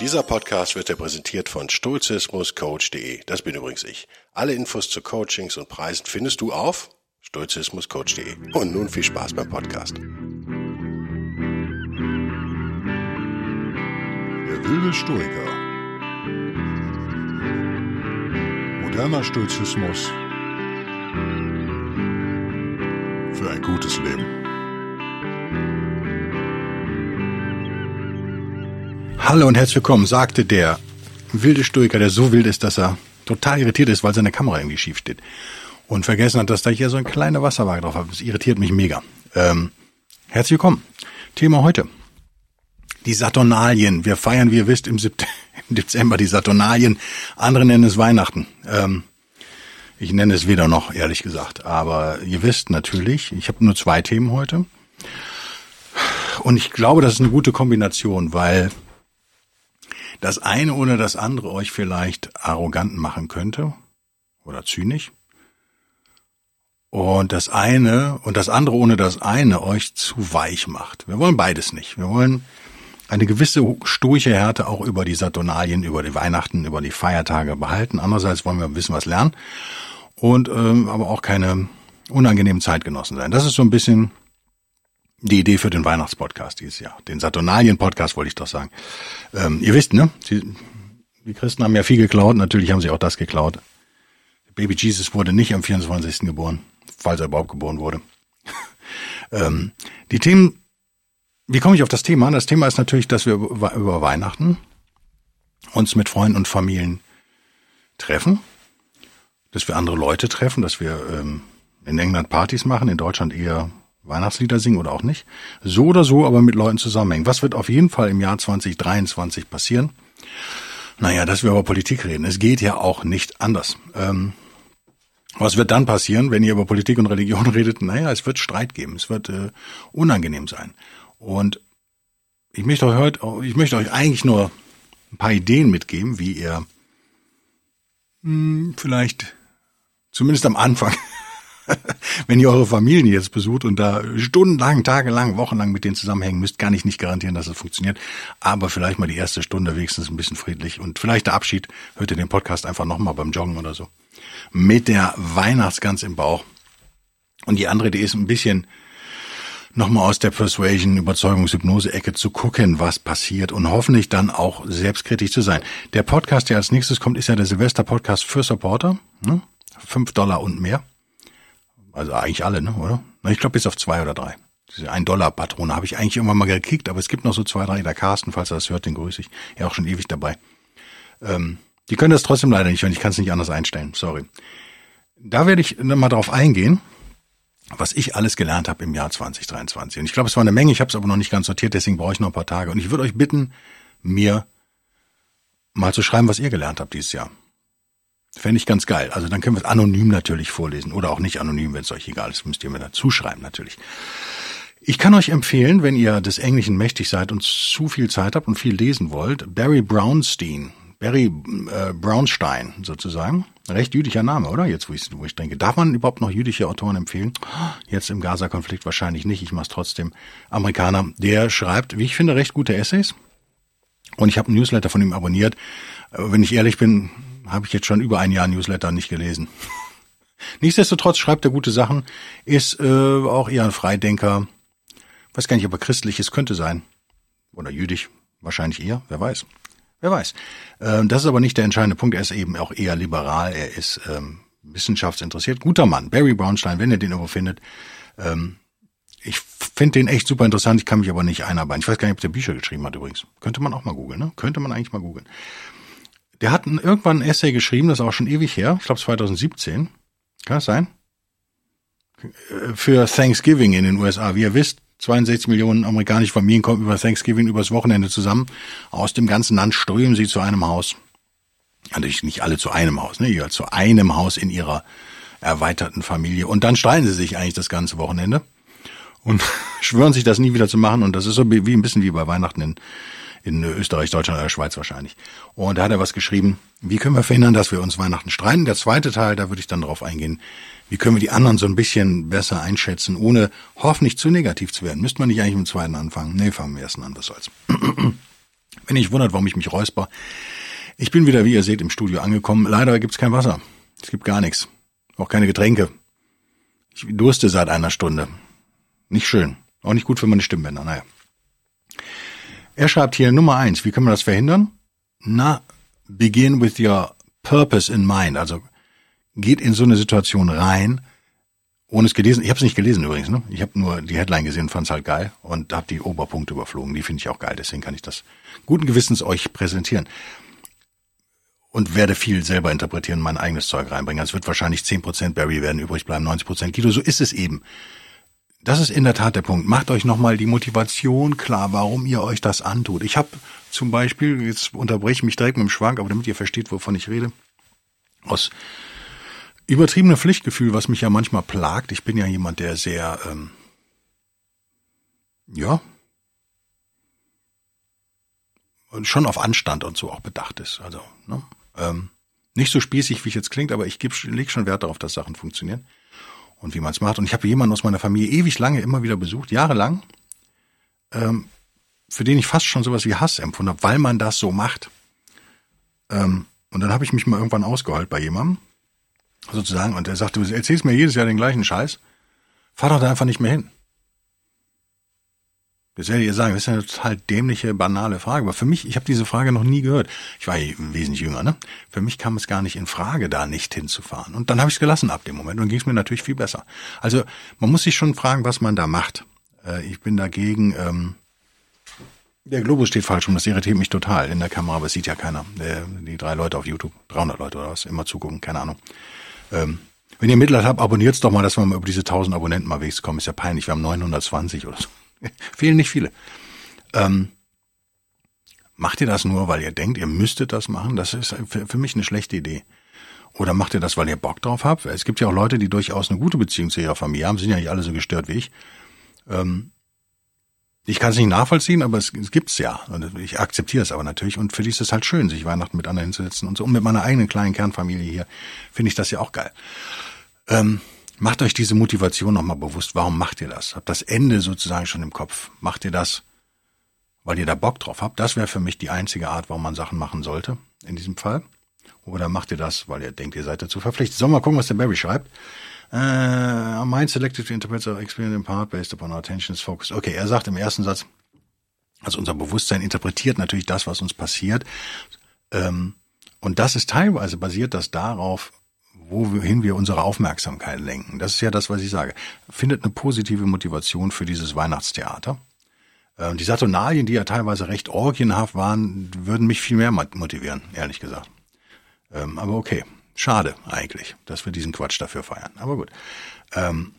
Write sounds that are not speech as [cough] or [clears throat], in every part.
Dieser Podcast wird dir präsentiert von stoizismuscoach.de. Das bin übrigens ich. Alle Infos zu Coachings und Preisen findest du auf stoizismuscoach.de. Und nun viel Spaß beim Podcast. Der wilde Stoiker. Moderner Stoizismus für ein gutes Leben. Hallo und herzlich willkommen, sagte der wilde Stoiker, der so wild ist, dass er total irritiert ist, weil seine Kamera irgendwie schief steht. Und vergessen hat, dass da hier so ein kleiner Wasserwaage drauf hat. Das irritiert mich mega. Ähm, herzlich willkommen. Thema heute. Die Saturnalien. Wir feiern, wie ihr wisst, im, [laughs] Dezember die Saturnalien. Andere nennen es Weihnachten. Ähm, ich nenne es weder noch, ehrlich gesagt. Aber ihr wisst natürlich, ich habe nur zwei Themen heute. Und ich glaube, das ist eine gute Kombination, weil das eine oder das andere euch vielleicht arrogant machen könnte oder zynisch. Und das eine und das andere ohne das eine euch zu weich macht. Wir wollen beides nicht. Wir wollen eine gewisse stoische Härte auch über die Saturnalien, über die Weihnachten, über die Feiertage behalten. Andererseits wollen wir ein bisschen was lernen und ähm, aber auch keine unangenehmen Zeitgenossen sein. Das ist so ein bisschen die Idee für den Weihnachtspodcast dieses Jahr. Den Saturnalien-Podcast wollte ich doch sagen. Ähm, ihr wisst, ne? Die, die Christen haben ja viel geklaut. Natürlich haben sie auch das geklaut. Baby Jesus wurde nicht am 24. geboren, falls er überhaupt geboren wurde. [laughs] ähm, die Themen, wie komme ich auf das Thema? Das Thema ist natürlich, dass wir über Weihnachten uns mit Freunden und Familien treffen, dass wir andere Leute treffen, dass wir ähm, in England Partys machen, in Deutschland eher Weihnachtslieder singen oder auch nicht. So oder so, aber mit Leuten zusammenhängen. Was wird auf jeden Fall im Jahr 2023 passieren? Naja, dass wir über Politik reden. Es geht ja auch nicht anders. Ähm, was wird dann passieren, wenn ihr über Politik und Religion [laughs] redet? Naja, es wird Streit geben. Es wird äh, unangenehm sein. Und ich möchte euch heute, ich möchte euch eigentlich nur ein paar Ideen mitgeben, wie ihr mh, hm, vielleicht zumindest am Anfang [laughs] wenn ihr eure Familien jetzt besucht und da stundenlang, tagelang, wochenlang mit denen zusammenhängen müsst, kann ich nicht garantieren, dass es das funktioniert. Aber vielleicht mal die erste Stunde wenigstens ein bisschen friedlich und vielleicht der Abschied, hört ihr den Podcast einfach nochmal beim Joggen oder so. Mit der Weihnachtsgans im Bauch. Und die andere, die ist ein bisschen nochmal aus der Persuasion, Überzeugungshypnose-Ecke zu gucken, was passiert und hoffentlich dann auch selbstkritisch zu sein. Der Podcast, der als nächstes kommt, ist ja der Silvester-Podcast für Supporter. Ne? Fünf Dollar und mehr. Also eigentlich alle, ne, oder? Ich glaube bis auf zwei oder drei. Diese ein Dollar Patrone habe ich eigentlich irgendwann mal gekickt, aber es gibt noch so zwei, drei. Der Carsten, falls er das hört, den grüße ich. Ja, auch schon ewig dabei. Ähm, die können das trotzdem leider nicht hören. Ich kann es nicht anders einstellen. Sorry. Da werde ich mal drauf eingehen, was ich alles gelernt habe im Jahr 2023. Und ich glaube, es war eine Menge. Ich habe es aber noch nicht ganz sortiert, deswegen brauche ich noch ein paar Tage. Und ich würde euch bitten, mir mal zu schreiben, was ihr gelernt habt dieses Jahr. Fände ich ganz geil. Also dann können wir es anonym natürlich vorlesen oder auch nicht anonym, wenn es euch egal ist, müsst ihr mir dazu schreiben natürlich. Ich kann euch empfehlen, wenn ihr des Englischen mächtig seid und zu viel Zeit habt und viel lesen wollt, Barry Brownstein, Barry äh, Brownstein sozusagen. Recht jüdischer Name, oder? Jetzt, wo ich, wo ich denke. Darf man überhaupt noch jüdische Autoren empfehlen? Jetzt im Gaza-Konflikt wahrscheinlich nicht. Ich mache es trotzdem. Amerikaner. Der schreibt, wie ich finde, recht gute Essays. Und ich habe einen Newsletter von ihm abonniert. Wenn ich ehrlich bin, habe ich jetzt schon über ein Jahr Newsletter nicht gelesen. [laughs] Nichtsdestotrotz schreibt er gute Sachen, ist äh, auch eher ein Freidenker. Weiß gar nicht, ob er christlich ist, könnte sein. Oder jüdisch, wahrscheinlich eher, wer weiß. Wer weiß. Ähm, das ist aber nicht der entscheidende Punkt. Er ist eben auch eher liberal. Er ist ähm, wissenschaftsinteressiert. Guter Mann. Barry Brownstein, wenn ihr den irgendwo findet. Ähm, ich finde den echt super interessant. Ich kann mich aber nicht einarbeiten. Ich weiß gar nicht, ob der Bücher geschrieben hat übrigens. Könnte man auch mal googeln, ne? Könnte man eigentlich mal googeln. Der hat irgendwann ein Essay geschrieben, das ist auch schon ewig her, ich glaube 2017. Kann das sein? Für Thanksgiving in den USA. Wie ihr wisst, 62 Millionen amerikanische Familien kommen über Thanksgiving übers Wochenende zusammen. Aus dem ganzen Land strömen sie zu einem Haus. Natürlich nicht alle zu einem Haus, ne? Ja, zu einem Haus in ihrer erweiterten Familie. Und dann streiten sie sich eigentlich das ganze Wochenende und [laughs] schwören sich das nie wieder zu machen. Und das ist so wie ein bisschen wie bei Weihnachten in, in Österreich, Deutschland oder Schweiz wahrscheinlich. Und da hat er was geschrieben, wie können wir verhindern, dass wir uns Weihnachten streiten? Der zweite Teil, da würde ich dann drauf eingehen, wie können wir die anderen so ein bisschen besser einschätzen, ohne hoffentlich zu negativ zu werden. Müsste man nicht eigentlich im zweiten anfangen? Nee, fangen wir erst an, was soll's. [clears throat] Wenn ihr euch wundert, warum ich mich räusper, ich bin wieder, wie ihr seht, im Studio angekommen. Leider gibt's kein Wasser. Es gibt gar nichts. Auch keine Getränke. Ich durste seit einer Stunde. Nicht schön. Auch nicht gut für meine Stimmbänder. Naja. Er schreibt hier Nummer eins. Wie können wir das verhindern? Na, begin with your purpose in mind. Also geht in so eine Situation rein, ohne es gelesen. Ich habe es nicht gelesen übrigens. Ne? Ich habe nur die Headline gesehen, fand es halt geil und habe die Oberpunkte überflogen. Die finde ich auch geil. Deswegen kann ich das guten Gewissens euch präsentieren und werde viel selber interpretieren, mein eigenes Zeug reinbringen. Also es wird wahrscheinlich 10% Barry werden übrig bleiben, 90% Guido. So ist es eben. Das ist in der Tat der Punkt. Macht euch nochmal die Motivation klar, warum ihr euch das antut. Ich habe zum Beispiel, jetzt unterbreche ich mich direkt mit dem Schwank, aber damit ihr versteht, wovon ich rede, aus übertriebenem Pflichtgefühl, was mich ja manchmal plagt. Ich bin ja jemand, der sehr, ähm, ja, schon auf Anstand und so auch bedacht ist. Also, ne? Ähm, nicht so spießig, wie es jetzt klingt, aber ich lege schon Wert darauf, dass Sachen funktionieren und wie man es macht. Und ich habe jemanden aus meiner Familie ewig lange immer wieder besucht, jahrelang, ähm, für den ich fast schon sowas wie Hass empfunden habe, weil man das so macht. Ähm, und dann habe ich mich mal irgendwann ausgeheult bei jemandem, sozusagen, und er sagte, du erzählst mir jedes Jahr den gleichen Scheiß, fahr doch da einfach nicht mehr hin. Das werdet ihr sagen, das ist eine total dämliche, banale Frage. Aber für mich, ich habe diese Frage noch nie gehört. Ich war wesentlich jünger, ne? Für mich kam es gar nicht in Frage, da nicht hinzufahren. Und dann habe ich es gelassen ab dem Moment und ging es mir natürlich viel besser. Also man muss sich schon fragen, was man da macht. Äh, ich bin dagegen. Ähm, der Globus steht falsch rum, das irritiert mich total in der Kamera, aber es sieht ja keiner. Die drei Leute auf YouTube, 300 Leute oder was, immer zugucken, keine Ahnung. Ähm, wenn ihr Mitleid habt, abonniert's doch mal, dass wir mal über diese 1000 Abonnenten mal wegs kommen. Ist ja peinlich, wir haben 920 oder so. [laughs] Fehlen nicht viele. Ähm, macht ihr das nur, weil ihr denkt, ihr müsstet das machen? Das ist für, für mich eine schlechte Idee. Oder macht ihr das, weil ihr Bock drauf habt? Es gibt ja auch Leute, die durchaus eine gute Beziehung zu ihrer Familie haben, sind ja nicht alle so gestört wie ich. Ähm, ich kann es nicht nachvollziehen, aber es, es gibt's ja. Und ich akzeptiere es aber natürlich. Und für die ist es halt schön, sich Weihnachten mit anderen hinzusetzen und so. Und mit meiner eigenen kleinen Kernfamilie hier finde ich das ja auch geil. Ähm, Macht euch diese Motivation nochmal bewusst. Warum macht ihr das? Habt das Ende sozusagen schon im Kopf. Macht ihr das, weil ihr da Bock drauf habt? Das wäre für mich die einzige Art, warum man Sachen machen sollte, in diesem Fall. Oder macht ihr das, weil ihr denkt, ihr seid dazu verpflichtet? Sollen wir mal gucken, was der Barry schreibt? Uh, mind selected to interpret our experience in part based upon our attention is focused. Okay, er sagt im ersten Satz, also unser Bewusstsein interpretiert natürlich das, was uns passiert. Ähm, und das ist teilweise basiert das darauf, wohin wir unsere Aufmerksamkeit lenken. Das ist ja das, was ich sage. Findet eine positive Motivation für dieses Weihnachtstheater. Ähm, die Saturnalien, die ja teilweise recht orgienhaft waren, würden mich viel mehr motivieren, ehrlich gesagt. Ähm, aber okay, schade eigentlich, dass wir diesen Quatsch dafür feiern. Aber gut. Ähm,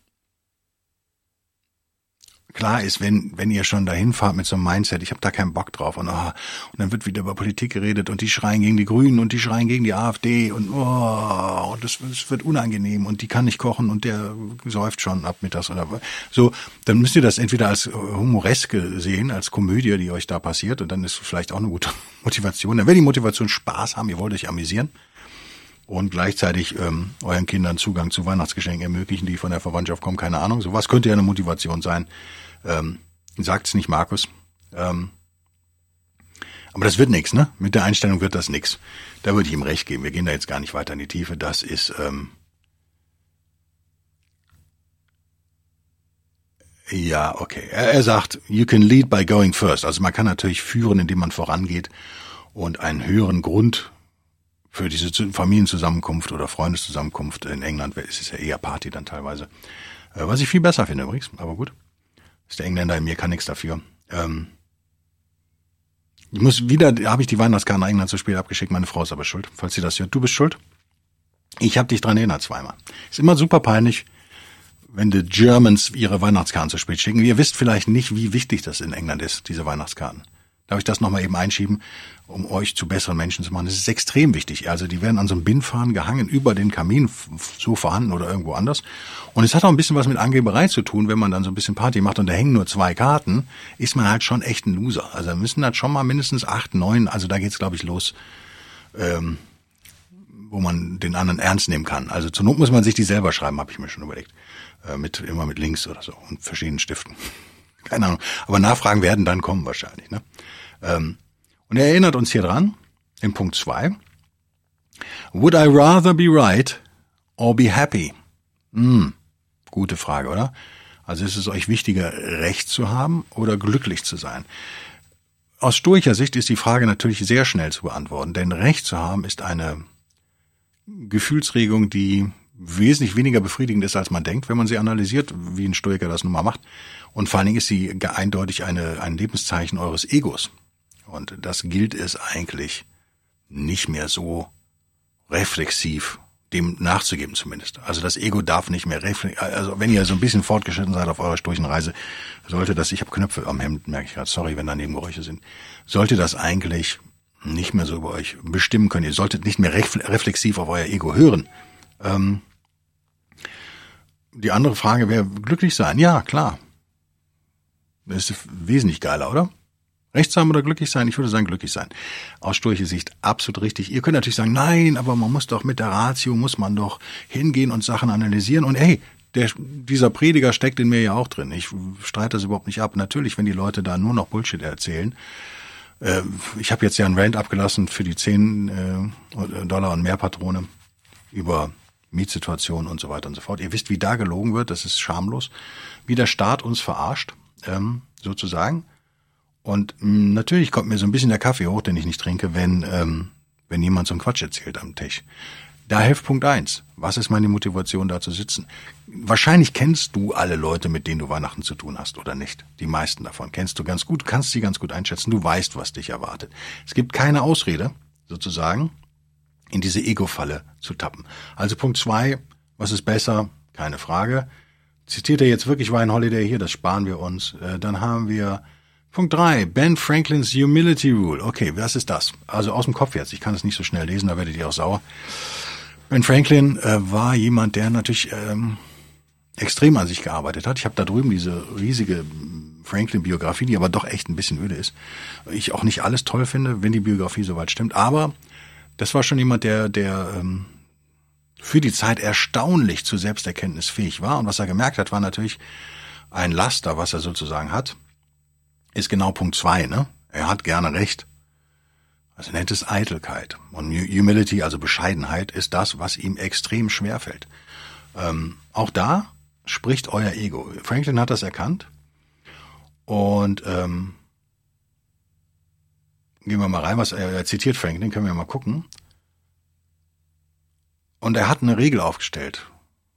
klar ist, wenn, wenn ihr schon dahin fahrt mit so einem Mindset, ich habe da keinen Bock drauf und, oh, und dann wird wieder über Politik geredet und die schreien gegen die Grünen und die schreien gegen die AfD und, oh, das, das wird unangenehm und die kann nicht kochen und der säuft schon ab mittags oder so, dann müsst ihr das entweder als humoreske sehen, als Komödie, die euch da passiert und dann ist vielleicht auch eine gute [laughs] Motivation. Dann wäre die Motivation Spaß haben, ihr wollt euch amüsieren und gleichzeitig ähm, euren Kindern Zugang zu Weihnachtsgeschenken ermöglichen, die von der Verwandtschaft kommen, keine Ahnung. So was könnte ja eine Motivation sein. Ähm, sagt's nicht Markus. Ähm, aber das wird nichts, ne? Mit der Einstellung wird das nichts. Da würde ich ihm recht geben. Wir gehen da jetzt gar nicht weiter in die Tiefe. Das ist ähm, ja okay. Er, er sagt, you can lead by going first. Also man kann natürlich führen, indem man vorangeht und einen höheren Grund für diese Familienzusammenkunft oder Freundeszusammenkunft in England ist es ja eher Party dann teilweise. Äh, was ich viel besser finde übrigens, aber gut. Ist der Engländer in mir, kann nichts dafür. Ähm ich muss wieder, habe ich die Weihnachtskarten England zu spät abgeschickt, meine Frau ist aber schuld, falls sie das hört. Du bist schuld. Ich habe dich dran erinnert zweimal. Ist immer super peinlich, wenn die Germans ihre Weihnachtskarten zu spät schicken. Ihr wisst vielleicht nicht, wie wichtig das in England ist, diese Weihnachtskarten. Darf ich das nochmal eben einschieben, um euch zu besseren Menschen zu machen? Das ist extrem wichtig. Also die werden an so einem Bindfaden gehangen, über den Kamin, so vorhanden oder irgendwo anders. Und es hat auch ein bisschen was mit Angeberei zu tun, wenn man dann so ein bisschen Party macht und da hängen nur zwei Karten, ist man halt schon echt ein Loser. Also da müssen halt schon mal mindestens acht, neun, also da geht's glaube ich los, ähm, wo man den anderen ernst nehmen kann. Also zur Not muss man sich die selber schreiben, habe ich mir schon überlegt. Äh, mit immer mit Links oder so und verschiedenen Stiften. Keine Ahnung. Aber Nachfragen werden dann kommen wahrscheinlich. Ne? Ähm, Und er erinnert uns hier dran, in Punkt zwei. Would I rather be right or be happy? Hm, gute Frage, oder? Also ist es euch wichtiger, Recht zu haben oder glücklich zu sein? Aus stoischer Sicht ist die Frage natürlich sehr schnell zu beantworten, denn Recht zu haben ist eine Gefühlsregung, die wesentlich weniger befriedigend ist, als man denkt, wenn man sie analysiert, wie ein Stoiker das nun mal macht. Und vor allen Dingen ist sie eindeutig eine, ein Lebenszeichen eures Egos. Und das gilt es eigentlich nicht mehr so reflexiv dem nachzugeben zumindest. Also das Ego darf nicht mehr reflektieren. Also wenn ihr so ein bisschen fortgeschritten seid auf eurer Sturchenreise, sollte das, ich habe Knöpfe am Hemd, merke ich gerade, sorry, wenn da Nebengeräusche sind, sollte das eigentlich nicht mehr so über euch bestimmen können. Ihr solltet nicht mehr reflexiv auf euer Ego hören. Ähm, die andere Frage wäre, glücklich sein? Ja, klar. Das ist wesentlich geiler, oder? Rechtsam oder glücklich sein? Ich würde sagen, glücklich sein. Aus sturche Sicht absolut richtig. Ihr könnt natürlich sagen, nein, aber man muss doch mit der Ratio, muss man doch hingehen und Sachen analysieren. Und hey, der, dieser Prediger steckt in mir ja auch drin. Ich streite das überhaupt nicht ab. Natürlich, wenn die Leute da nur noch Bullshit erzählen. Äh, ich habe jetzt ja einen Rant abgelassen für die 10 äh, Dollar und mehr Patrone über Mietsituationen und so weiter und so fort. Ihr wisst, wie da gelogen wird, das ist schamlos. Wie der Staat uns verarscht, ähm, sozusagen. Und mh, mm, natürlich kommt mir so ein bisschen der Kaffee hoch, den ich nicht trinke, wenn, ähm, wenn jemand so einen Quatsch erzählt am Tisch. Da hilft Punkt eins. Was ist meine Motivation, da zu sitzen? Wahrscheinlich kennst du alle Leute, mit denen du Weihnachten zu tun hast, oder nicht? Die meisten davon kennst du ganz gut, kannst sie ganz gut einschätzen, du weißt, was dich erwartet. Es gibt keine Ausrede, sozusagen, in diese Ego-Falle zu tappen. Also Punkt zwei, was ist besser? Keine Frage. Zitiert er jetzt wirklich Ryan Holiday hier? Das sparen wir uns. Äh, dann haben wir Punkt drei, Ben Franklins Humility Rule. Okay, was ist das? Also aus dem Kopf jetzt. Ich kann es nicht so schnell lesen, da werdet ihr auch sauer. Ben Franklin äh, war jemand, der natürlich ähm, extrem an sich gearbeitet hat. Ich habe da drüben diese riesige Franklin-Biografie, die aber doch echt ein bisschen öde ist. Ich auch nicht alles toll finde, wenn die Biografie soweit stimmt. Aber das war schon jemand, der, der ähm, für die Zeit erstaunlich zu Selbsterkenntnis fähig war. Und was er gemerkt hat, war natürlich ein Laster, was er sozusagen hat ist genau Punkt zwei, ne? Er hat gerne recht. Also nennt es Eitelkeit. Und Humility, also Bescheidenheit, ist das, was ihm extrem schwer fällt. Ähm, auch da spricht euer Ego. Franklin hat das erkannt. Und ähm, gehen wir mal rein, was er, er zitiert Franklin, können wir mal gucken. Und er hat eine Regel aufgestellt,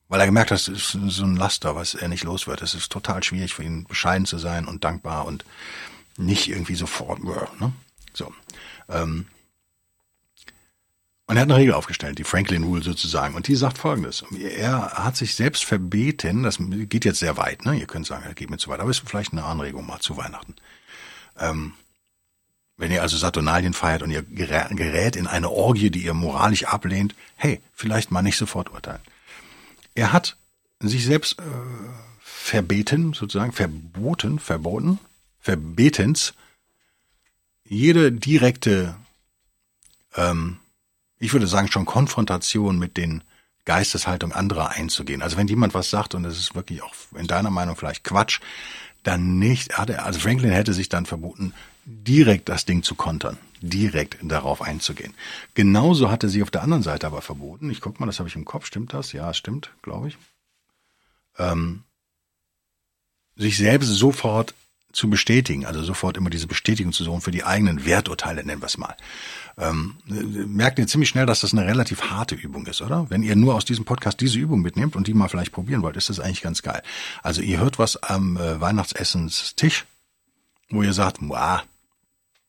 weil er gemerkt hat, es ist so ein Laster, was er nicht los wird. Es ist total schwierig für ihn, bescheiden zu sein und dankbar und nicht irgendwie sofort. Ne? So. Ähm, und er hat eine Regel aufgestellt, die Franklin Rule sozusagen. Und die sagt folgendes. Er hat sich selbst verbeten, das geht jetzt sehr weit, ne? Ihr könnt sagen, er geht mir zu weit, aber ist vielleicht eine Anregung mal zu Weihnachten. Ähm, wenn ihr also Saturnalien feiert und ihr gerät in eine Orgie, die ihr moralisch ablehnt, hey, vielleicht mal nicht sofort urteilen. Er hat sich selbst äh, verbeten, sozusagen verboten, verboten, verbetens, jede direkte, ähm, ich würde sagen schon Konfrontation mit den Geisteshaltungen anderer einzugehen. Also wenn jemand was sagt und es ist wirklich auch in deiner Meinung vielleicht Quatsch, dann nicht, also Franklin hätte sich dann verboten, direkt das Ding zu kontern, direkt darauf einzugehen. Genauso hatte sie auf der anderen Seite aber verboten, ich guck mal, das habe ich im Kopf, stimmt das? Ja, es stimmt, glaube ich. Ähm, sich selbst sofort zu bestätigen, also sofort immer diese Bestätigung zu suchen für die eigenen Werturteile, nennen wir es mal. Ähm, merkt ihr ziemlich schnell, dass das eine relativ harte Übung ist, oder? Wenn ihr nur aus diesem Podcast diese Übung mitnehmt und die mal vielleicht probieren wollt, ist das eigentlich ganz geil. Also ihr hört was am äh, Weihnachtsessenstisch, wo ihr sagt, wow,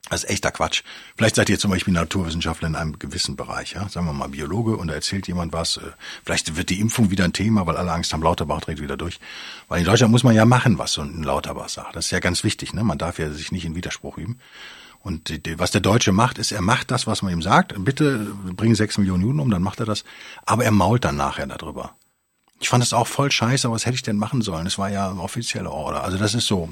das ist echter Quatsch. Vielleicht seid ihr zum Beispiel Naturwissenschaftler in einem gewissen Bereich, ja, sagen wir mal Biologe, und da erzählt jemand was. Äh, vielleicht wird die Impfung wieder ein Thema, weil alle Angst haben, Lauterbach trägt wieder durch. Weil in Deutschland muss man ja machen, was so ein Lauterbach sagt. Das ist ja ganz wichtig, ne? Man darf ja sich nicht in Widerspruch üben. Und was der Deutsche macht, ist, er macht das, was man ihm sagt. Bitte bring sechs Millionen Juden um, dann macht er das. Aber er mault dann nachher darüber. Ich fand es auch voll scheiße, aber was hätte ich denn machen sollen? Es war ja offizielle Order. Also das ist so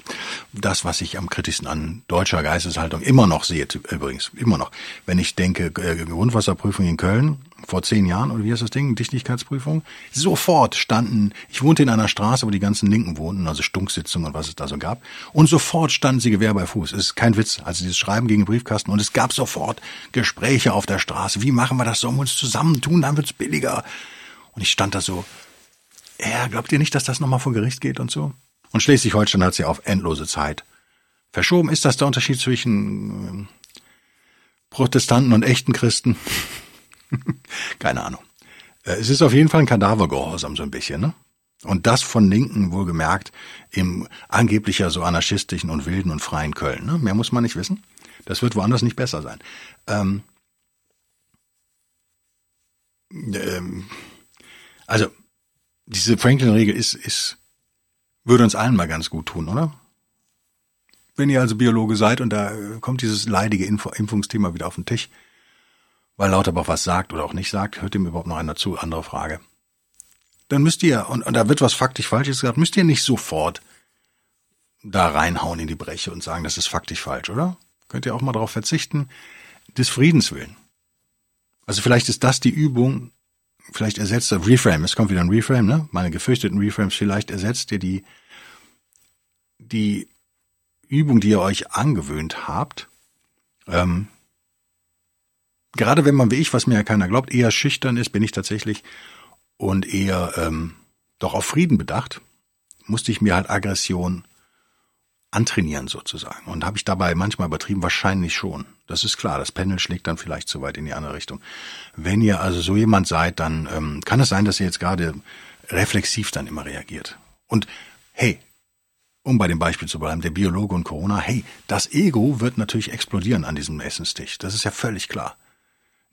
das, was ich am kritischsten an deutscher Geisteshaltung immer noch sehe, übrigens, immer noch. Wenn ich denke, äh, Grundwasserprüfung in Köln, vor zehn Jahren, oder wie heißt das Ding, Dichtigkeitsprüfung, sofort standen, ich wohnte in einer Straße, wo die ganzen Linken wohnten, also Stunksitzungen und was es da so gab, und sofort standen sie Gewehr bei Fuß. Es ist kein Witz, also dieses Schreiben gegen Briefkasten, und es gab sofort Gespräche auf der Straße. Wie machen wir das? Sollen wir uns zusammentun? Dann wird's billiger. Und ich stand da so, ja, glaubt ihr nicht, dass das nochmal vor Gericht geht und so? Und Schleswig-Holstein hat sie auf endlose Zeit verschoben. Ist das der Unterschied zwischen äh, Protestanten und echten Christen? [laughs] Keine Ahnung. Äh, es ist auf jeden Fall ein Kadavergehorsam so ein bisschen, ne? Und das von Linken wohlgemerkt im angeblicher so anarchistischen und wilden und freien Köln. Ne? Mehr muss man nicht wissen. Das wird woanders nicht besser sein. Ähm, ähm, also, diese Franklin-Regel ist, ist, würde uns allen mal ganz gut tun, oder? Wenn ihr also Biologe seid und da kommt dieses leidige Info Impfungsthema wieder auf den Tisch, weil Lauterbach was sagt oder auch nicht sagt, hört ihm überhaupt noch einer zu, andere Frage. Dann müsst ihr, und, und da wird was faktisch Falsches gesagt, müsst ihr nicht sofort da reinhauen in die Breche und sagen, das ist faktisch falsch, oder? Könnt ihr auch mal darauf verzichten, des Friedens willen. Also vielleicht ist das die Übung, vielleicht ersetzt der Reframe, es kommt wieder ein Reframe, ne? Meine gefürchteten Reframes, vielleicht ersetzt ihr die, die Übung, die ihr euch angewöhnt habt, ähm, gerade wenn man wie ich, was mir ja keiner glaubt, eher schüchtern ist, bin ich tatsächlich und eher ähm, doch auf Frieden bedacht, musste ich mir halt Aggression antrainieren sozusagen. Und habe ich dabei manchmal übertrieben? Wahrscheinlich schon. Das ist klar. Das Pendel schlägt dann vielleicht zu weit in die andere Richtung. Wenn ihr also so jemand seid, dann ähm, kann es sein, dass ihr jetzt gerade reflexiv dann immer reagiert. Und hey, um bei dem Beispiel zu bleiben, der Biologe und Corona, hey, das Ego wird natürlich explodieren an diesem Essenstisch. Das ist ja völlig klar.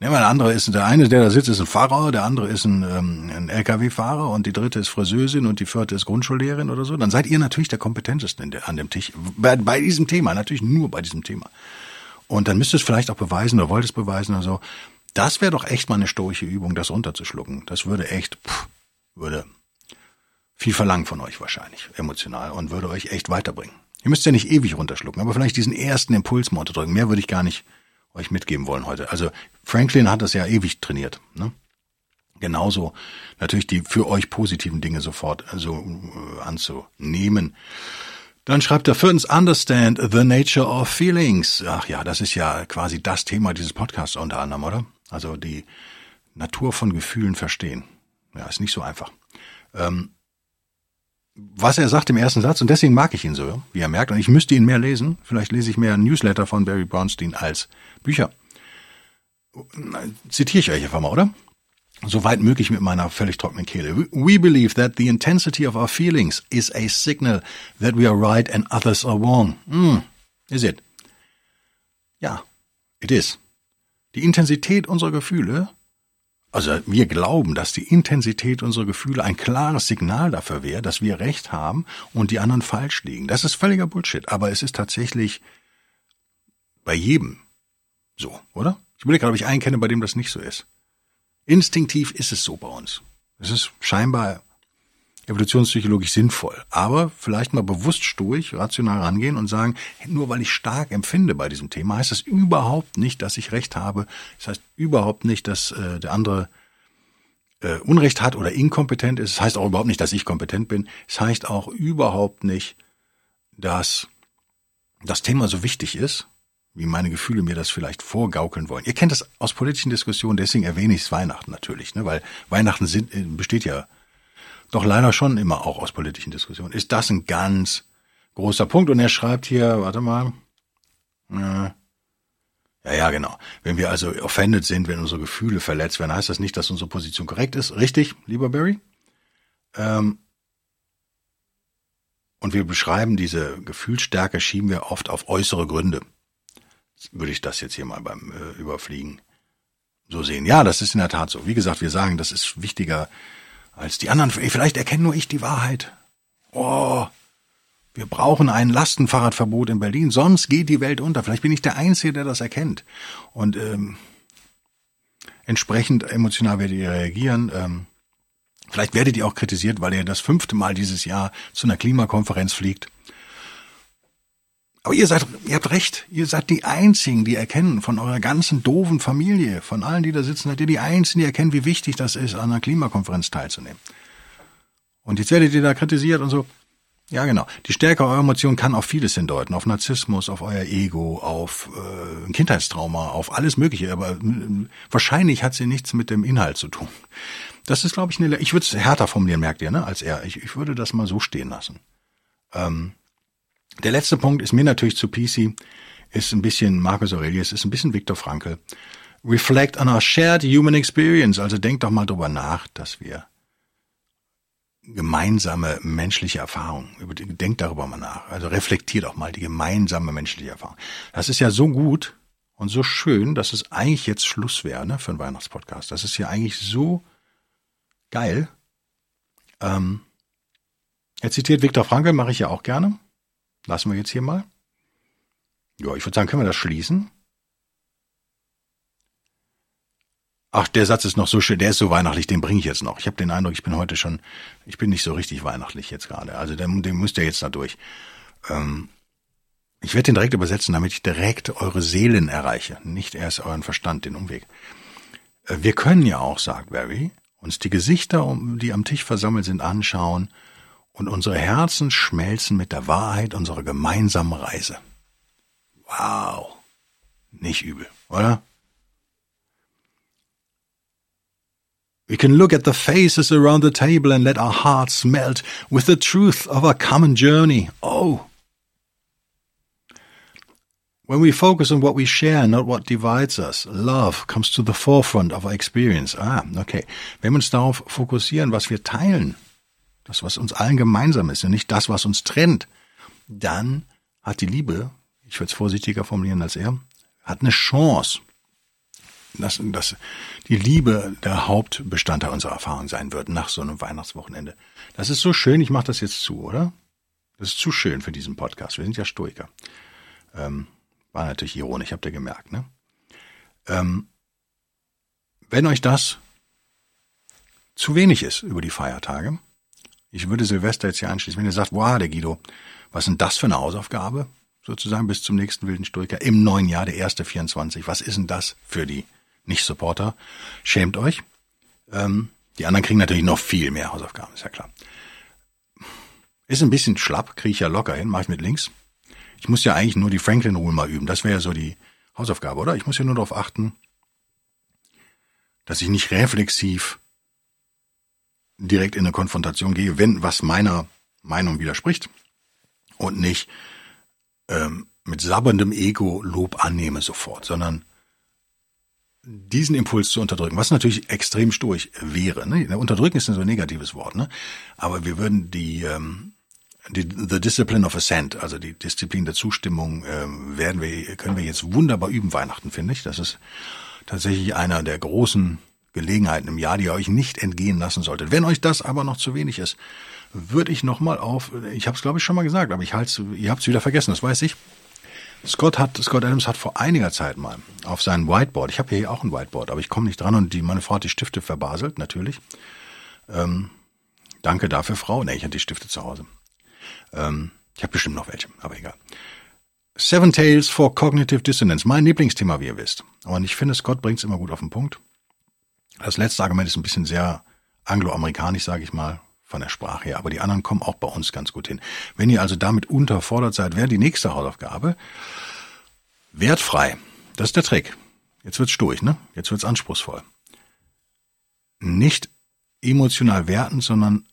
Nehmen wir der andere ist, der eine, der da sitzt, ist ein Pfarrer, der andere ist ein, ähm, ein LKW-Fahrer und die dritte ist Friseusin und die vierte ist Grundschullehrerin oder so. Dann seid ihr natürlich der kompetenteste der, an dem Tisch. Bei, bei diesem Thema, natürlich nur bei diesem Thema. Und dann müsst ihr es vielleicht auch beweisen oder wollt es beweisen oder so. Das wäre doch echt mal eine stoische Übung, das runterzuschlucken. Das würde echt, pff, würde viel verlangen von euch wahrscheinlich, emotional, und würde euch echt weiterbringen. Ihr müsst ja nicht ewig runterschlucken, aber vielleicht diesen ersten Impuls mal unterdrücken. Mehr würde ich gar nicht euch mitgeben wollen heute. Also Franklin hat das ja ewig trainiert. Ne? Genauso natürlich die für euch positiven Dinge sofort also, äh, anzunehmen. Dann schreibt er viertens, understand the nature of feelings. Ach ja, das ist ja quasi das Thema dieses Podcasts unter anderem, oder? Also die Natur von Gefühlen verstehen. Ja, ist nicht so einfach. Ähm, was er sagt im ersten Satz, und deswegen mag ich ihn so, wie er merkt, und ich müsste ihn mehr lesen, vielleicht lese ich mehr Newsletter von Barry Brownstein als Bücher. Zitiere ich euch einfach mal, oder? Soweit möglich mit meiner völlig trockenen Kehle. We believe that the intensity of our feelings is a signal that we are right and others are wrong. Mm, is it? Ja, it is. Die Intensität unserer Gefühle also wir glauben, dass die Intensität unserer Gefühle ein klares Signal dafür wäre, dass wir recht haben und die anderen falsch liegen. Das ist völliger Bullshit, aber es ist tatsächlich bei jedem so, oder? Ich überlege gerade, ob ich einen kenne, bei dem das nicht so ist. Instinktiv ist es so bei uns. Es ist scheinbar evolutionspsychologisch sinnvoll. Aber vielleicht mal bewusst stoisch, rational rangehen und sagen, nur weil ich stark empfinde bei diesem Thema, heißt das überhaupt nicht, dass ich recht habe. Das heißt überhaupt nicht, dass äh, der andere äh, Unrecht hat oder inkompetent ist. Das heißt auch überhaupt nicht, dass ich kompetent bin. Es das heißt auch überhaupt nicht, dass das Thema so wichtig ist, wie meine Gefühle mir das vielleicht vorgaukeln wollen. Ihr kennt das aus politischen Diskussionen, deswegen erwähne ich es Weihnachten natürlich, ne? weil Weihnachten sind, äh, besteht ja doch leider schon immer auch aus politischen Diskussionen, ist das ein ganz großer Punkt. Und er schreibt hier, warte mal, äh, ja, ja, genau. Wenn wir also offended sind, wenn unsere Gefühle verletzt werden, heißt das nicht, dass unsere Position korrekt ist. Richtig, lieber Barry? Ähm, und wir beschreiben diese Gefühlsstärke, schieben wir oft auf äußere Gründe. Würde ich das jetzt hier mal beim äh, Überfliegen so sehen. Ja, das ist in der Tat so. Wie gesagt, wir sagen, das ist wichtiger als die anderen. Vielleicht erkenne nur ich die Wahrheit. Oh, wir brauchen ein Lastenfahrradverbot in Berlin, sonst geht die Welt unter. Vielleicht bin ich der Einzige, der das erkennt. Und ähm, entsprechend emotional werdet ihr reagieren. Ähm, vielleicht werdet ihr auch kritisiert, weil ihr das fünfte Mal dieses Jahr zu einer Klimakonferenz fliegt. Aber ihr seid, ihr habt recht. Ihr seid die Einzigen, die erkennen von eurer ganzen doofen Familie, von allen, die da sitzen, seid ihr die Einzigen, die erkennen, wie wichtig das ist, an einer Klimakonferenz teilzunehmen. Und jetzt werdet ihr da kritisiert und so. Ja, genau. Die Stärke eurer Emotionen kann auf vieles hindeuten. Auf Narzissmus, auf euer Ego, auf äh, Kindheitstrauma, auf alles Mögliche. Aber äh, wahrscheinlich hat sie nichts mit dem Inhalt zu tun. Das ist, glaube ich, eine. Ich würde es härter formulieren, merkt ihr, ne, als er. Ich, ich würde das mal so stehen lassen. Ähm, der letzte Punkt ist mir natürlich zu PC, ist ein bisschen Marcus Aurelius, ist ein bisschen Viktor Frankl. Reflect on our shared human experience. Also denkt doch mal drüber nach, dass wir gemeinsame menschliche Erfahrung. Denkt darüber mal nach. Also reflektiert auch mal die gemeinsame menschliche Erfahrung. Das ist ja so gut und so schön, dass es eigentlich jetzt Schluss wäre ne, für einen Weihnachtspodcast. Das ist ja eigentlich so geil. Ähm, er zitiert Viktor Frankl, mache ich ja auch gerne. Lassen wir jetzt hier mal. Ja, ich würde sagen, können wir das schließen? Ach, der Satz ist noch so schön, der ist so weihnachtlich, den bringe ich jetzt noch. Ich habe den Eindruck, ich bin heute schon, ich bin nicht so richtig weihnachtlich jetzt gerade. Also den, den müsst ihr jetzt da durch. Ähm, ich werde den direkt übersetzen, damit ich direkt eure Seelen erreiche, nicht erst euren Verstand, den Umweg. Äh, wir können ja auch, sagt Barry, uns die Gesichter, die am Tisch versammelt sind, anschauen und unsere Herzen schmelzen mit der Wahrheit unserer gemeinsamen Reise. Wow. Nicht übel, oder? We can look at the faces around the table and let our hearts melt with the truth of our common journey. Oh. When we focus on what we share, not what divides us, love comes to the forefront of our experience. Ah, okay. Wenn wir uns darauf fokussieren, was wir teilen, das, was uns allen gemeinsam ist und nicht das, was uns trennt, dann hat die Liebe, ich würde es vorsichtiger formulieren als er, hat eine Chance, dass, dass die Liebe der Hauptbestandteil unserer Erfahrung sein wird nach so einem Weihnachtswochenende. Das ist so schön, ich mache das jetzt zu, oder? Das ist zu schön für diesen Podcast. Wir sind ja Stoiker. Ähm, war natürlich ironisch, habt ihr gemerkt, ne? Ähm, wenn euch das zu wenig ist über die Feiertage, ich würde Silvester jetzt hier anschließen, wenn ihr sagt, wow, der Guido, was ist das für eine Hausaufgabe? Sozusagen bis zum nächsten wilden Stoiker im neuen Jahr, der erste 24. Was ist denn das für die Nicht-Supporter? Schämt euch. Ähm, die anderen kriegen natürlich noch viel mehr Hausaufgaben, ist ja klar. Ist ein bisschen schlapp, kriege ich ja locker hin, mache ich mit links. Ich muss ja eigentlich nur die Franklin Rule mal üben. Das wäre ja so die Hausaufgabe, oder? Ich muss ja nur darauf achten, dass ich nicht reflexiv direkt in eine Konfrontation gehe, wenn was meiner Meinung widerspricht und nicht ähm, mit sabberndem Ego Lob annehme sofort, sondern diesen Impuls zu unterdrücken, was natürlich extrem stoisch wäre. Ne? Unterdrücken ist ein so ein negatives Wort, ne? aber wir würden die, ähm, die the discipline of assent, also die Disziplin der Zustimmung, ähm, werden wir können wir jetzt wunderbar üben Weihnachten, finde ich. Das ist tatsächlich einer der großen Gelegenheiten im Jahr, die ihr euch nicht entgehen lassen solltet. Wenn euch das aber noch zu wenig ist, würde ich nochmal auf, ich habe es glaube ich schon mal gesagt, aber ich halte ihr habt es wieder vergessen, das weiß ich. Scott hat, Scott Adams hat vor einiger Zeit mal auf seinem Whiteboard, ich habe hier auch ein Whiteboard, aber ich komme nicht dran und die, meine Frau hat die Stifte verbaselt, natürlich. Ähm, danke dafür, Frau. Nee, ich hatte die Stifte zu Hause. Ähm, ich habe bestimmt noch welche, aber egal. Seven Tales for Cognitive Dissonance, mein Lieblingsthema, wie ihr wisst. Und ich finde, Scott bringt es immer gut auf den Punkt. Das letzte Argument ist ein bisschen sehr angloamerikanisch, sage ich mal, von der Sprache her, aber die anderen kommen auch bei uns ganz gut hin. Wenn ihr also damit unterfordert seid, wäre die nächste Hausaufgabe wertfrei. Das ist der Trick. Jetzt wird's durch, ne? Jetzt wird's anspruchsvoll. Nicht emotional werten, sondern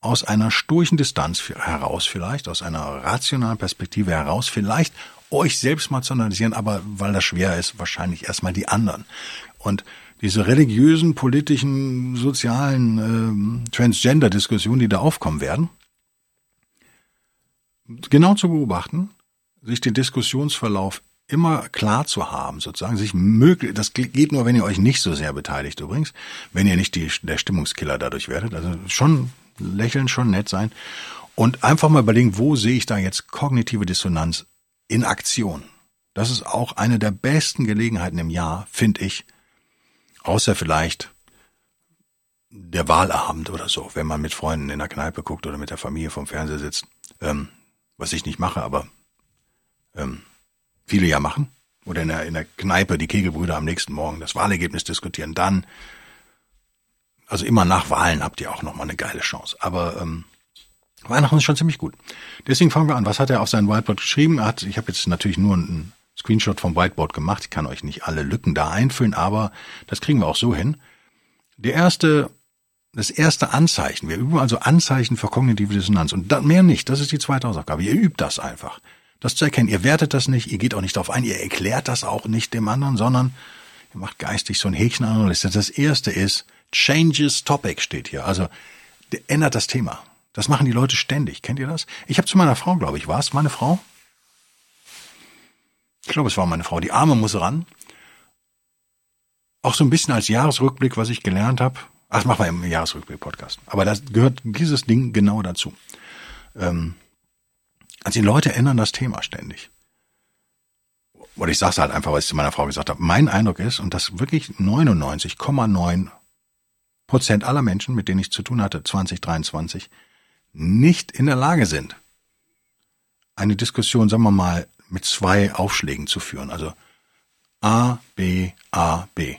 aus einer sturchen Distanz heraus vielleicht, aus einer rationalen Perspektive heraus vielleicht euch selbst mal zu analysieren, aber weil das schwer ist, wahrscheinlich erstmal die anderen. Und diese religiösen, politischen, sozialen äh, Transgender-Diskussionen, die da aufkommen werden, genau zu beobachten, sich den Diskussionsverlauf immer klar zu haben, sozusagen, sich möglich, das geht nur, wenn ihr euch nicht so sehr beteiligt übrigens, wenn ihr nicht die, der Stimmungskiller dadurch werdet, also schon lächeln, schon nett sein und einfach mal überlegen, wo sehe ich da jetzt kognitive Dissonanz in Aktion. Das ist auch eine der besten Gelegenheiten im Jahr, finde ich, Außer vielleicht der Wahlabend oder so, wenn man mit Freunden in der Kneipe guckt oder mit der Familie vom Fernseher sitzt. Ähm, was ich nicht mache, aber ähm, viele ja machen. Oder in der, in der Kneipe die Kegelbrüder am nächsten Morgen das Wahlergebnis diskutieren. Dann, also immer nach Wahlen habt ihr auch nochmal eine geile Chance. Aber ähm, Weihnachten ist schon ziemlich gut. Deswegen fangen wir an. Was hat er auf sein Whiteboard geschrieben? Er hat, ich habe jetzt natürlich nur einen Screenshot vom Whiteboard gemacht. Ich kann euch nicht alle Lücken da einfüllen, aber das kriegen wir auch so hin. Der erste, das erste Anzeichen, wir üben also Anzeichen für kognitive Dissonanz und mehr nicht. Das ist die zweite Hausaufgabe. Ihr übt das einfach. Das zu erkennen. Ihr wertet das nicht, ihr geht auch nicht darauf ein, ihr erklärt das auch nicht dem anderen, sondern ihr macht geistig so ein Häkchen an. Das erste ist, changes topic steht hier. Also, ändert das Thema. Das machen die Leute ständig. Kennt ihr das? Ich habe zu meiner Frau, glaube ich, war es meine Frau? Ich glaube, es war meine Frau. Die Arme muss ran. Auch so ein bisschen als Jahresrückblick, was ich gelernt habe. Das machen wir im Jahresrückblick-Podcast. Aber das gehört dieses Ding genau dazu. Ähm, also die Leute ändern das Thema ständig. Oder ich sage es halt einfach, weil ich zu meiner Frau gesagt habe. Mein Eindruck ist, und das wirklich 99,9 Prozent aller Menschen, mit denen ich zu tun hatte, 2023, nicht in der Lage sind, eine Diskussion, sagen wir mal, mit zwei Aufschlägen zu führen. Also A, B, A, B.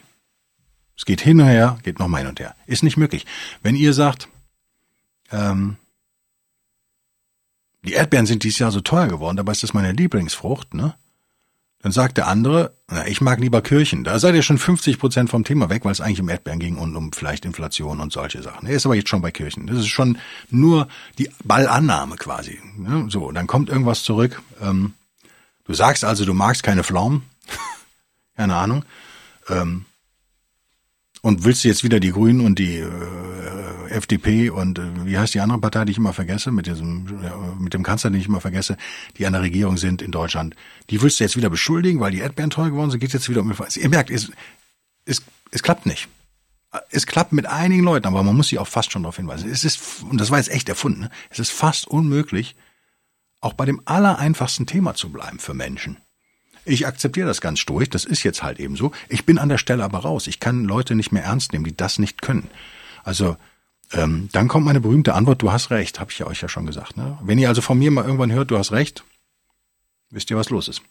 Es geht hin und her, geht nochmal hin und her. Ist nicht möglich. Wenn ihr sagt, ähm, die Erdbeeren sind dieses Jahr so teuer geworden, dabei ist das meine Lieblingsfrucht, ne? Dann sagt der andere, na, ich mag lieber Kirchen. Da seid ihr schon 50 Prozent vom Thema weg, weil es eigentlich um Erdbeeren ging und um vielleicht Inflation und solche Sachen. Er ist aber jetzt schon bei Kirchen. Das ist schon nur die Ballannahme quasi. Ne? So, dann kommt irgendwas zurück. Ähm, du sagst also, du magst keine Pflaumen. [laughs] keine Ahnung. Ähm, und willst du jetzt wieder die Grünen und die äh, FDP und äh, wie heißt die andere Partei, die ich immer vergesse, mit diesem äh, mit dem Kanzler, den ich immer vergesse, die an der Regierung sind in Deutschland, die willst du jetzt wieder beschuldigen, weil die Erdbeeren teuer geworden sind, geht jetzt wieder um Ihr merkt, es, es, es klappt nicht. Es klappt mit einigen Leuten, aber man muss sie auch fast schon darauf hinweisen. Es ist, und das war jetzt echt erfunden, ne? es ist fast unmöglich, auch bei dem allereinfachsten Thema zu bleiben für Menschen. Ich akzeptiere das ganz durch, das ist jetzt halt eben so. Ich bin an der Stelle aber raus. Ich kann Leute nicht mehr ernst nehmen, die das nicht können. Also ähm, dann kommt meine berühmte Antwort, du hast recht, habe ich ja euch ja schon gesagt. Ne? Wenn ihr also von mir mal irgendwann hört, du hast recht, wisst ihr, was los ist.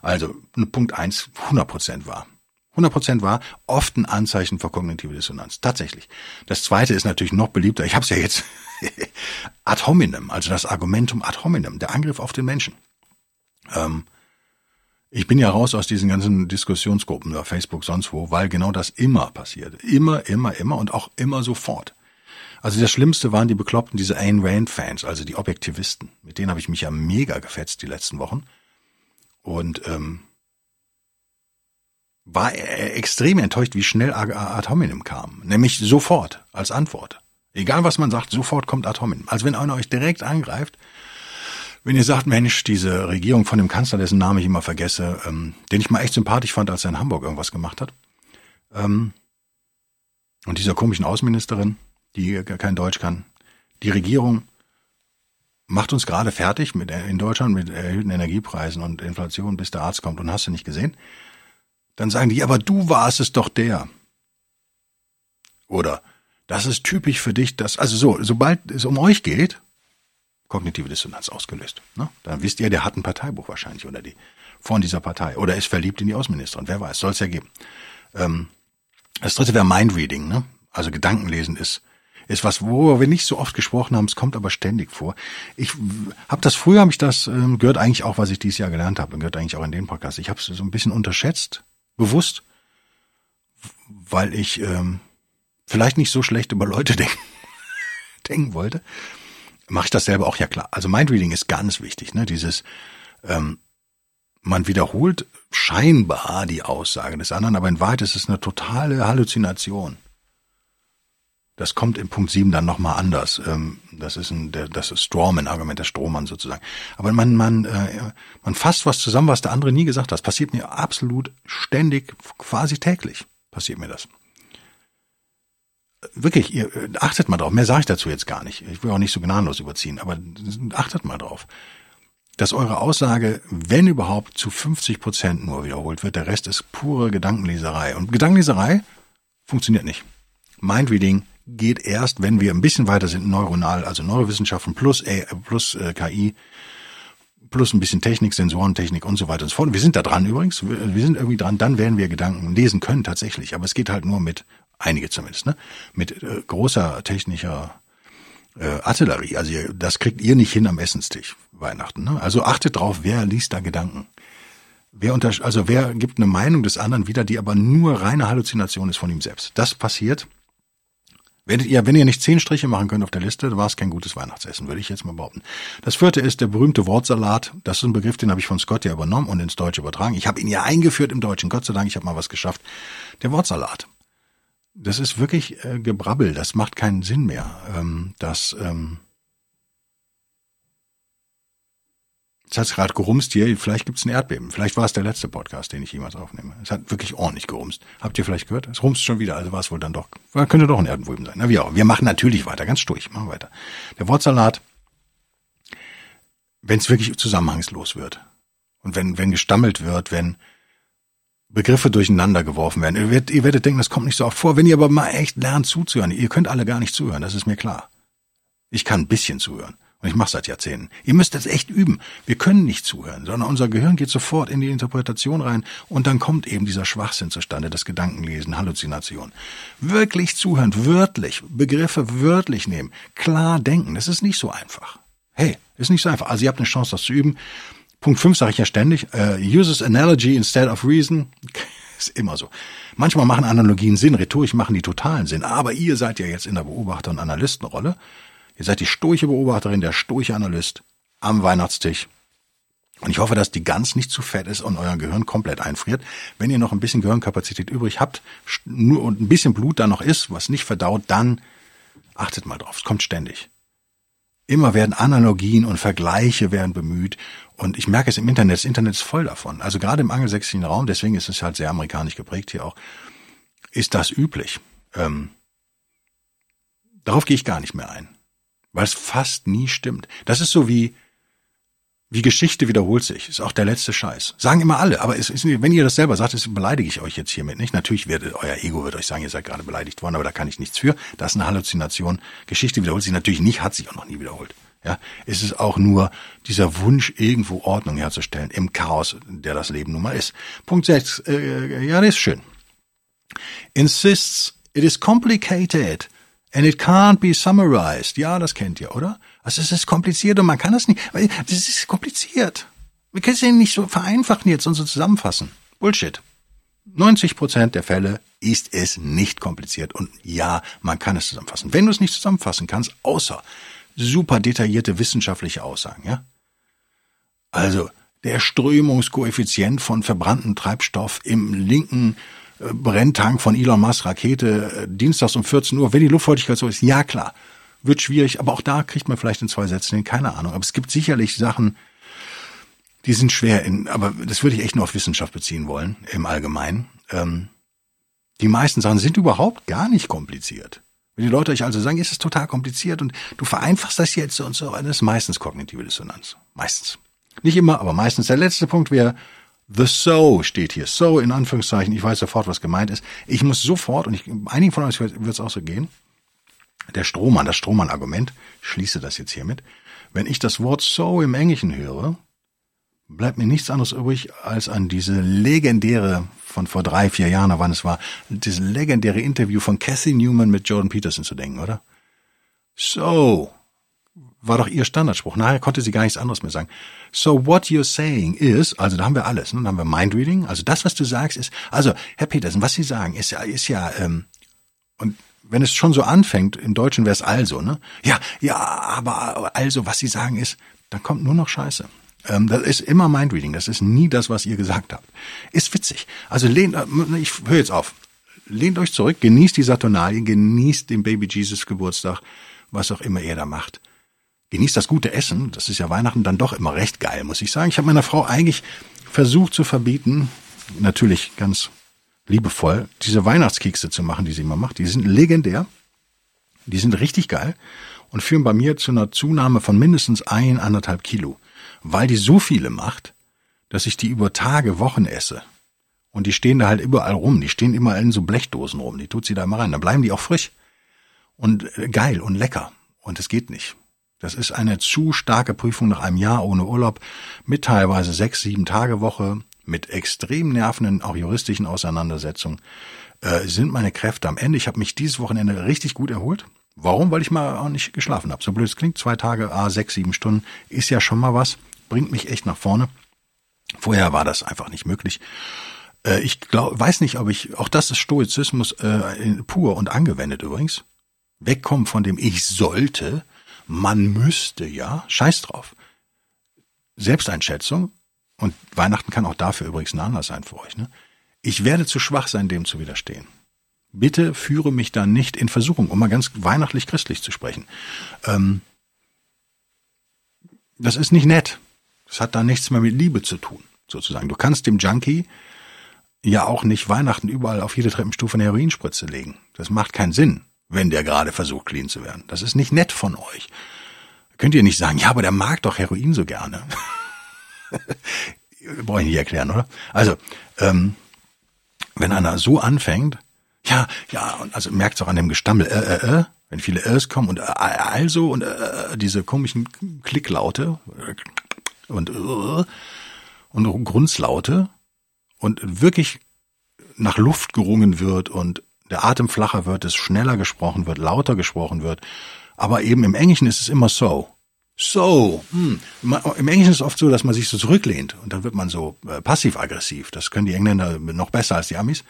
Also Punkt eins, 100 Prozent wahr. 100 Prozent wahr, oft ein Anzeichen für kognitive Dissonanz. Tatsächlich. Das zweite ist natürlich noch beliebter. Ich habe es ja jetzt [laughs] ad hominem, also das Argumentum ad hominem, der Angriff auf den Menschen. Ähm, ich bin ja raus aus diesen ganzen Diskussionsgruppen, über Facebook, sonst wo, weil genau das immer passiert. Immer, immer, immer und auch immer sofort. Also das Schlimmste waren die Bekloppten, diese Ayn Rand-Fans, also die Objektivisten. Mit denen habe ich mich ja mega gefetzt die letzten Wochen. Und ähm, war extrem enttäuscht, wie schnell Ad hominem kam. Nämlich sofort als Antwort. Egal was man sagt, sofort kommt Ad hominem. Also wenn einer euch direkt angreift, wenn ihr sagt, Mensch, diese Regierung von dem Kanzler, dessen Namen ich immer vergesse, ähm, den ich mal echt sympathisch fand, als er in Hamburg irgendwas gemacht hat, ähm, und dieser komischen Außenministerin, die kein Deutsch kann, die Regierung macht uns gerade fertig mit in Deutschland mit erhöhten Energiepreisen und Inflation, bis der Arzt kommt und hast du nicht gesehen. Dann sagen die, aber du warst es doch der. Oder das ist typisch für dich, dass also so, sobald es um euch geht, kognitive Dissonanz ausgelöst. Ne? Dann wisst ihr, der hat ein Parteibuch wahrscheinlich oder die von dieser Partei oder ist verliebt in die Außenministerin. Wer weiß, soll es ja geben. Ähm, das dritte wäre Mindreading, ne? Also Gedankenlesen ist ist was, worüber wir nicht so oft gesprochen haben. Es kommt aber ständig vor. Ich habe das früher, habe ich das ähm, gehört eigentlich auch, was ich dieses Jahr gelernt habe, gehört eigentlich auch in den Podcast. Ich habe es so ein bisschen unterschätzt, bewusst, weil ich ähm, vielleicht nicht so schlecht über Leute [laughs] denken, denken wollte mache ich das selber auch, ja klar. Also Mindreading ist ganz wichtig, ne? Dieses, ähm, man wiederholt scheinbar die Aussage des anderen, aber in Wahrheit ist es eine totale Halluzination. Das kommt in Punkt 7 dann nochmal anders. Ähm, das ist ein, das ist Strawman-Argument, der Strohmann sozusagen. Aber man, man, äh, man fasst was zusammen, was der andere nie gesagt hat. Das passiert mir absolut ständig, quasi täglich passiert mir das wirklich, ihr äh, achtet mal drauf. Mehr sage ich dazu jetzt gar nicht. Ich will auch nicht so gnadenlos überziehen, aber achtet mal drauf, dass eure Aussage, wenn überhaupt, zu 50 Prozent nur wiederholt wird. Der Rest ist pure Gedankenleserei. Und Gedankenleserei funktioniert nicht. Mindreading geht erst, wenn wir ein bisschen weiter sind, neuronal, also Neurowissenschaften plus, A, plus äh, KI, plus ein bisschen Technik, Sensorentechnik und so weiter und so fort. Wir sind da dran übrigens, wir, wir sind irgendwie dran, dann werden wir Gedanken lesen können tatsächlich, aber es geht halt nur mit, einige zumindest, ne, mit äh, großer technischer äh, Artillerie. Also ihr, das kriegt ihr nicht hin am Essenstisch Weihnachten. Ne? Also achtet drauf, wer liest da Gedanken. Wer unter, also wer gibt eine Meinung des anderen wieder, die aber nur reine Halluzination ist von ihm selbst. Das passiert. Wenn ihr, wenn ihr nicht zehn Striche machen könnt auf der Liste, dann war es kein gutes Weihnachtsessen, würde ich jetzt mal behaupten. Das vierte ist der berühmte Wortsalat. Das ist ein Begriff, den habe ich von Scott ja übernommen und ins Deutsche übertragen. Ich habe ihn ja eingeführt im Deutschen. Gott sei Dank, ich habe mal was geschafft. Der Wortsalat. Das ist wirklich äh, Gebrabbel. Das macht keinen Sinn mehr. Ähm, das ähm, Jetzt hat es gerade gerumst hier, vielleicht gibt es ein Erdbeben. Vielleicht war es der letzte Podcast, den ich jemals aufnehme. Es hat wirklich ordentlich gerumst. Habt ihr vielleicht gehört? Es rumst schon wieder, also war es wohl dann doch. Könnte doch ein Erdbeben sein. Na wie auch. Wir machen natürlich weiter, ganz durch, machen weiter. Der Wortsalat, wenn es wirklich zusammenhangslos wird und wenn, wenn gestammelt wird, wenn Begriffe durcheinander geworfen werden. Ihr werdet, ihr werdet denken, das kommt nicht so oft vor. Wenn ihr aber mal echt lernt zuzuhören, ihr könnt alle gar nicht zuhören, das ist mir klar. Ich kann ein bisschen zuhören. Und ich mache seit Jahrzehnten. Ihr müsst das echt üben. Wir können nicht zuhören, sondern unser Gehirn geht sofort in die Interpretation rein und dann kommt eben dieser Schwachsinn zustande, das Gedankenlesen, Halluzination. Wirklich zuhören, wörtlich, Begriffe wörtlich nehmen, klar denken, das ist nicht so einfach. Hey, ist nicht so einfach. Also ihr habt eine Chance, das zu üben. Punkt 5 sage ich ja ständig, uh, uses analogy instead of reason. [laughs] ist immer so. Manchmal machen Analogien Sinn, rhetorisch machen die totalen Sinn, aber ihr seid ja jetzt in der Beobachter- und Analystenrolle Ihr seid die sturche Beobachterin, der sturche Analyst am Weihnachtstisch. Und ich hoffe, dass die Gans nicht zu fett ist und euer Gehirn komplett einfriert. Wenn ihr noch ein bisschen Gehirnkapazität übrig habt nur und ein bisschen Blut da noch ist, was nicht verdaut, dann achtet mal drauf. Es kommt ständig. Immer werden Analogien und Vergleiche werden bemüht. Und ich merke es im Internet. Das Internet ist voll davon. Also gerade im angelsächsischen Raum, deswegen ist es halt sehr amerikanisch geprägt hier auch, ist das üblich. Ähm, darauf gehe ich gar nicht mehr ein weil es fast nie stimmt. Das ist so wie wie Geschichte wiederholt sich. Ist auch der letzte Scheiß. Sagen immer alle, aber es ist, wenn ihr das selber sagt, das beleidige ich euch jetzt hiermit nicht. Natürlich wird euer Ego wird euch sagen, ihr seid gerade beleidigt worden, aber da kann ich nichts für. Das ist eine Halluzination. Geschichte wiederholt sich natürlich nicht, hat sich auch noch nie wiederholt. Ja, es ist auch nur dieser Wunsch, irgendwo Ordnung herzustellen im Chaos, der das Leben nun mal ist. Punkt 6. Äh, ja, das ist schön. Insists it is complicated And it can't be summarized. Ja, das kennt ihr, oder? Also es ist kompliziert und man kann das nicht. Das ist kompliziert. Wir können es ja nicht so vereinfachen jetzt und so zusammenfassen. Bullshit. 90 Prozent der Fälle ist es nicht kompliziert und ja, man kann es zusammenfassen. Wenn du es nicht zusammenfassen kannst, außer super detaillierte wissenschaftliche Aussagen, ja? Also, der Strömungskoeffizient von verbranntem Treibstoff im linken Brenntank von Elon Musk Rakete äh, dienstags um 14 Uhr, wenn die Luftfeuchtigkeit so ist, ja klar, wird schwierig, aber auch da kriegt man vielleicht in zwei Sätzen hin, keine Ahnung. Aber es gibt sicherlich Sachen, die sind schwer in, aber das würde ich echt nur auf Wissenschaft beziehen wollen, im Allgemeinen. Ähm, die meisten Sachen sind überhaupt gar nicht kompliziert. Wenn die Leute euch also sagen, ist es total kompliziert und du vereinfachst das jetzt und so, dann ist meistens kognitive Dissonanz. Meistens. Nicht immer, aber meistens. Der letzte Punkt wäre, The so steht hier. So in Anführungszeichen. Ich weiß sofort, was gemeint ist. Ich muss sofort, und ich, einigen von euch wird es auch so gehen, der Strohmann, das Strohmann-Argument, schließe das jetzt hiermit. Wenn ich das Wort so im Englischen höre, bleibt mir nichts anderes übrig, als an diese legendäre, von vor drei, vier Jahren, wann es war, dieses legendäre Interview von Cathy Newman mit Jordan Peterson zu denken, oder? So, war doch ihr Standardspruch. Nachher konnte sie gar nichts anderes mehr sagen. So what you're saying is, also da haben wir alles. Ne? Dann haben wir Mindreading. Also das, was du sagst, ist, also Herr Petersen, was Sie sagen, ist ja, ist ja, ähm, und wenn es schon so anfängt, im Deutschen wäre es also, ne? Ja, ja, aber also, was Sie sagen ist, dann kommt nur noch Scheiße. Ähm, das ist immer Mindreading. Das ist nie das, was ihr gesagt habt. Ist witzig. Also lehnt, äh, ich höre jetzt auf. Lehnt euch zurück, genießt die Saturnalien, genießt den Baby Jesus Geburtstag, was auch immer ihr da macht genießt das gute Essen. Das ist ja Weihnachten dann doch immer recht geil, muss ich sagen. Ich habe meiner Frau eigentlich versucht zu verbieten, natürlich ganz liebevoll, diese Weihnachtskekse zu machen, die sie immer macht. Die sind legendär. Die sind richtig geil und führen bei mir zu einer Zunahme von mindestens ein, anderthalb Kilo, weil die so viele macht, dass ich die über Tage, Wochen esse. Und die stehen da halt überall rum. Die stehen immer in so Blechdosen rum. Die tut sie da immer rein. Dann bleiben die auch frisch. Und äh, geil und lecker. Und es geht nicht. Das ist eine zu starke Prüfung nach einem Jahr ohne Urlaub mit teilweise sechs, sieben Tage Woche, mit extrem nervenden, auch juristischen Auseinandersetzungen. Äh, sind meine Kräfte am Ende. Ich habe mich dieses Wochenende richtig gut erholt. Warum? Weil ich mal auch nicht geschlafen habe. So blöd es klingt, zwei Tage, ah, sechs, sieben Stunden, ist ja schon mal was, bringt mich echt nach vorne. Vorher war das einfach nicht möglich. Äh, ich glaub, weiß nicht, ob ich, auch das ist Stoizismus äh, pur und angewendet übrigens. Wegkommen von dem Ich sollte, man müsste ja, scheiß drauf. Selbsteinschätzung, und Weihnachten kann auch dafür übrigens ein Anlass sein für euch, ne? Ich werde zu schwach sein, dem zu widerstehen. Bitte führe mich da nicht in Versuchung, um mal ganz weihnachtlich christlich zu sprechen. Ähm, das ist nicht nett. Das hat da nichts mehr mit Liebe zu tun, sozusagen. Du kannst dem Junkie ja auch nicht Weihnachten überall auf jede Treppenstufe eine Heroinspritze legen. Das macht keinen Sinn wenn der gerade versucht, clean zu werden. Das ist nicht nett von euch. Könnt ihr nicht sagen, ja, aber der mag doch Heroin so gerne. [laughs] Brauche ich nicht erklären, oder? Also, ähm, wenn einer so anfängt, ja, ja, und also merkt es auch an dem Gestammel, äh, äh, äh, wenn viele Ös kommen und äh, also und äh, diese komischen Klicklaute und äh, und Grunzlaute und wirklich nach Luft gerungen wird und der Atem flacher wird, es schneller gesprochen wird, lauter gesprochen wird. Aber eben im Englischen ist es immer so. So. Hm. Im Englischen ist es oft so, dass man sich so zurücklehnt und dann wird man so äh, passiv-aggressiv. Das können die Engländer noch besser als die Amis.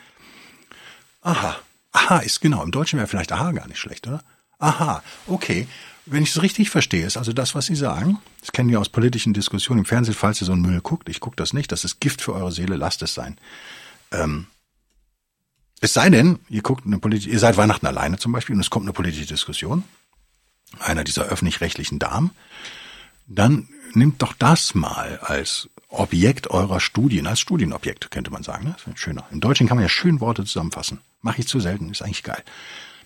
Aha. Aha ist genau. Im Deutschen wäre vielleicht aha gar nicht schlecht, oder? Aha. Okay. Wenn ich es richtig verstehe, ist also das, was Sie sagen, das kennen wir aus politischen Diskussionen im Fernsehen, falls ihr so einen Müll guckt, ich gucke das nicht, das ist Gift für eure Seele, lasst es sein. Ähm, es sei denn, ihr guckt eine politische, ihr seid Weihnachten alleine zum Beispiel und es kommt eine politische Diskussion, einer dieser öffentlich-rechtlichen Damen, dann nimmt doch das mal als Objekt eurer Studien, als Studienobjekt, könnte man sagen. Ne? Das schöner. Im Deutschen kann man ja schön Worte zusammenfassen. Mache ich zu selten, ist eigentlich geil.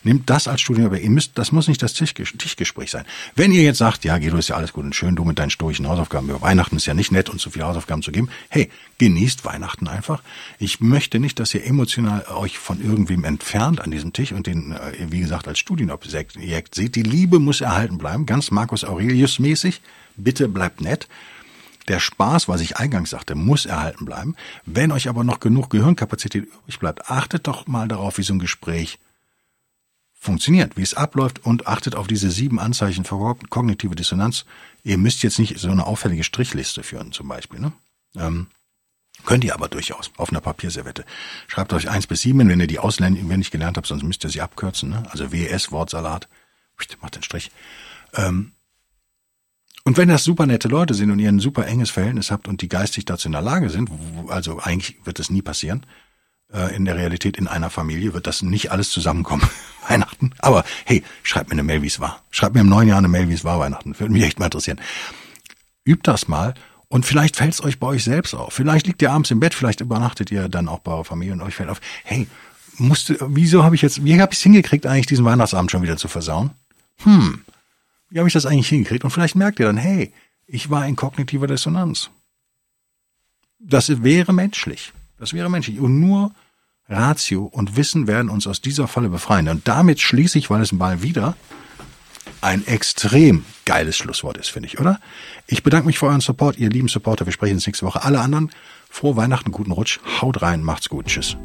Nehmt das als Studienobjekt. Ihr müsst, das muss nicht das Tischgespräch sein. Wenn ihr jetzt sagt, ja, Guido, ist ja alles gut und schön, du mit deinen stoischen Hausaufgaben über Weihnachten ist ja nicht nett, uns so viele Hausaufgaben zu geben. Hey, genießt Weihnachten einfach. Ich möchte nicht, dass ihr emotional euch von irgendwem entfernt an diesem Tisch und den, äh, wie gesagt, als Studienobjekt seht. Die Liebe muss erhalten bleiben, ganz Marcus Aurelius mäßig. Bitte bleibt nett. Der Spaß, was ich eingangs sagte, muss erhalten bleiben. Wenn euch aber noch genug Gehirnkapazität übrig bleibt, achtet doch mal darauf, wie so ein Gespräch funktioniert, wie es abläuft und achtet auf diese sieben Anzeichen für kognitive Dissonanz. Ihr müsst jetzt nicht so eine auffällige Strichliste führen zum Beispiel. Ne? Ähm, könnt ihr aber durchaus auf einer Papierservette. Schreibt euch eins bis sieben, wenn ihr die auswendig gelernt habt, sonst müsst ihr sie abkürzen. Ne? Also WS, Wortsalat, macht den Strich. Ähm, und wenn das super nette Leute sind und ihr ein super enges Verhältnis habt und die geistig dazu in der Lage sind, also eigentlich wird das nie passieren, in der Realität in einer Familie wird das nicht alles zusammenkommen. [laughs] Weihnachten. Aber hey, schreibt mir eine Mail, wie es war. Schreibt mir im neuen Jahr eine Mail, wie es war Weihnachten. Würde mich echt mal interessieren. Übt das mal und vielleicht fällt es euch bei euch selbst auf. Vielleicht liegt ihr abends im Bett, vielleicht übernachtet ihr dann auch bei eurer Familie und euch fällt auf, hey, musste, wieso habe ich jetzt, wie habe ich es hingekriegt, eigentlich diesen Weihnachtsabend schon wieder zu versauen? Hm, wie habe ich das eigentlich hingekriegt? Und vielleicht merkt ihr dann, hey, ich war in kognitiver Dissonanz. Das wäre menschlich. Das wäre menschlich. Und nur Ratio und Wissen werden uns aus dieser Falle befreien. Und damit schließe ich, weil es mal wieder ein extrem geiles Schlusswort ist, finde ich, oder? Ich bedanke mich für euren Support, ihr lieben Supporter. Wir sprechen uns nächste Woche. Alle anderen, frohe Weihnachten, guten Rutsch. Haut rein, macht's gut. Tschüss.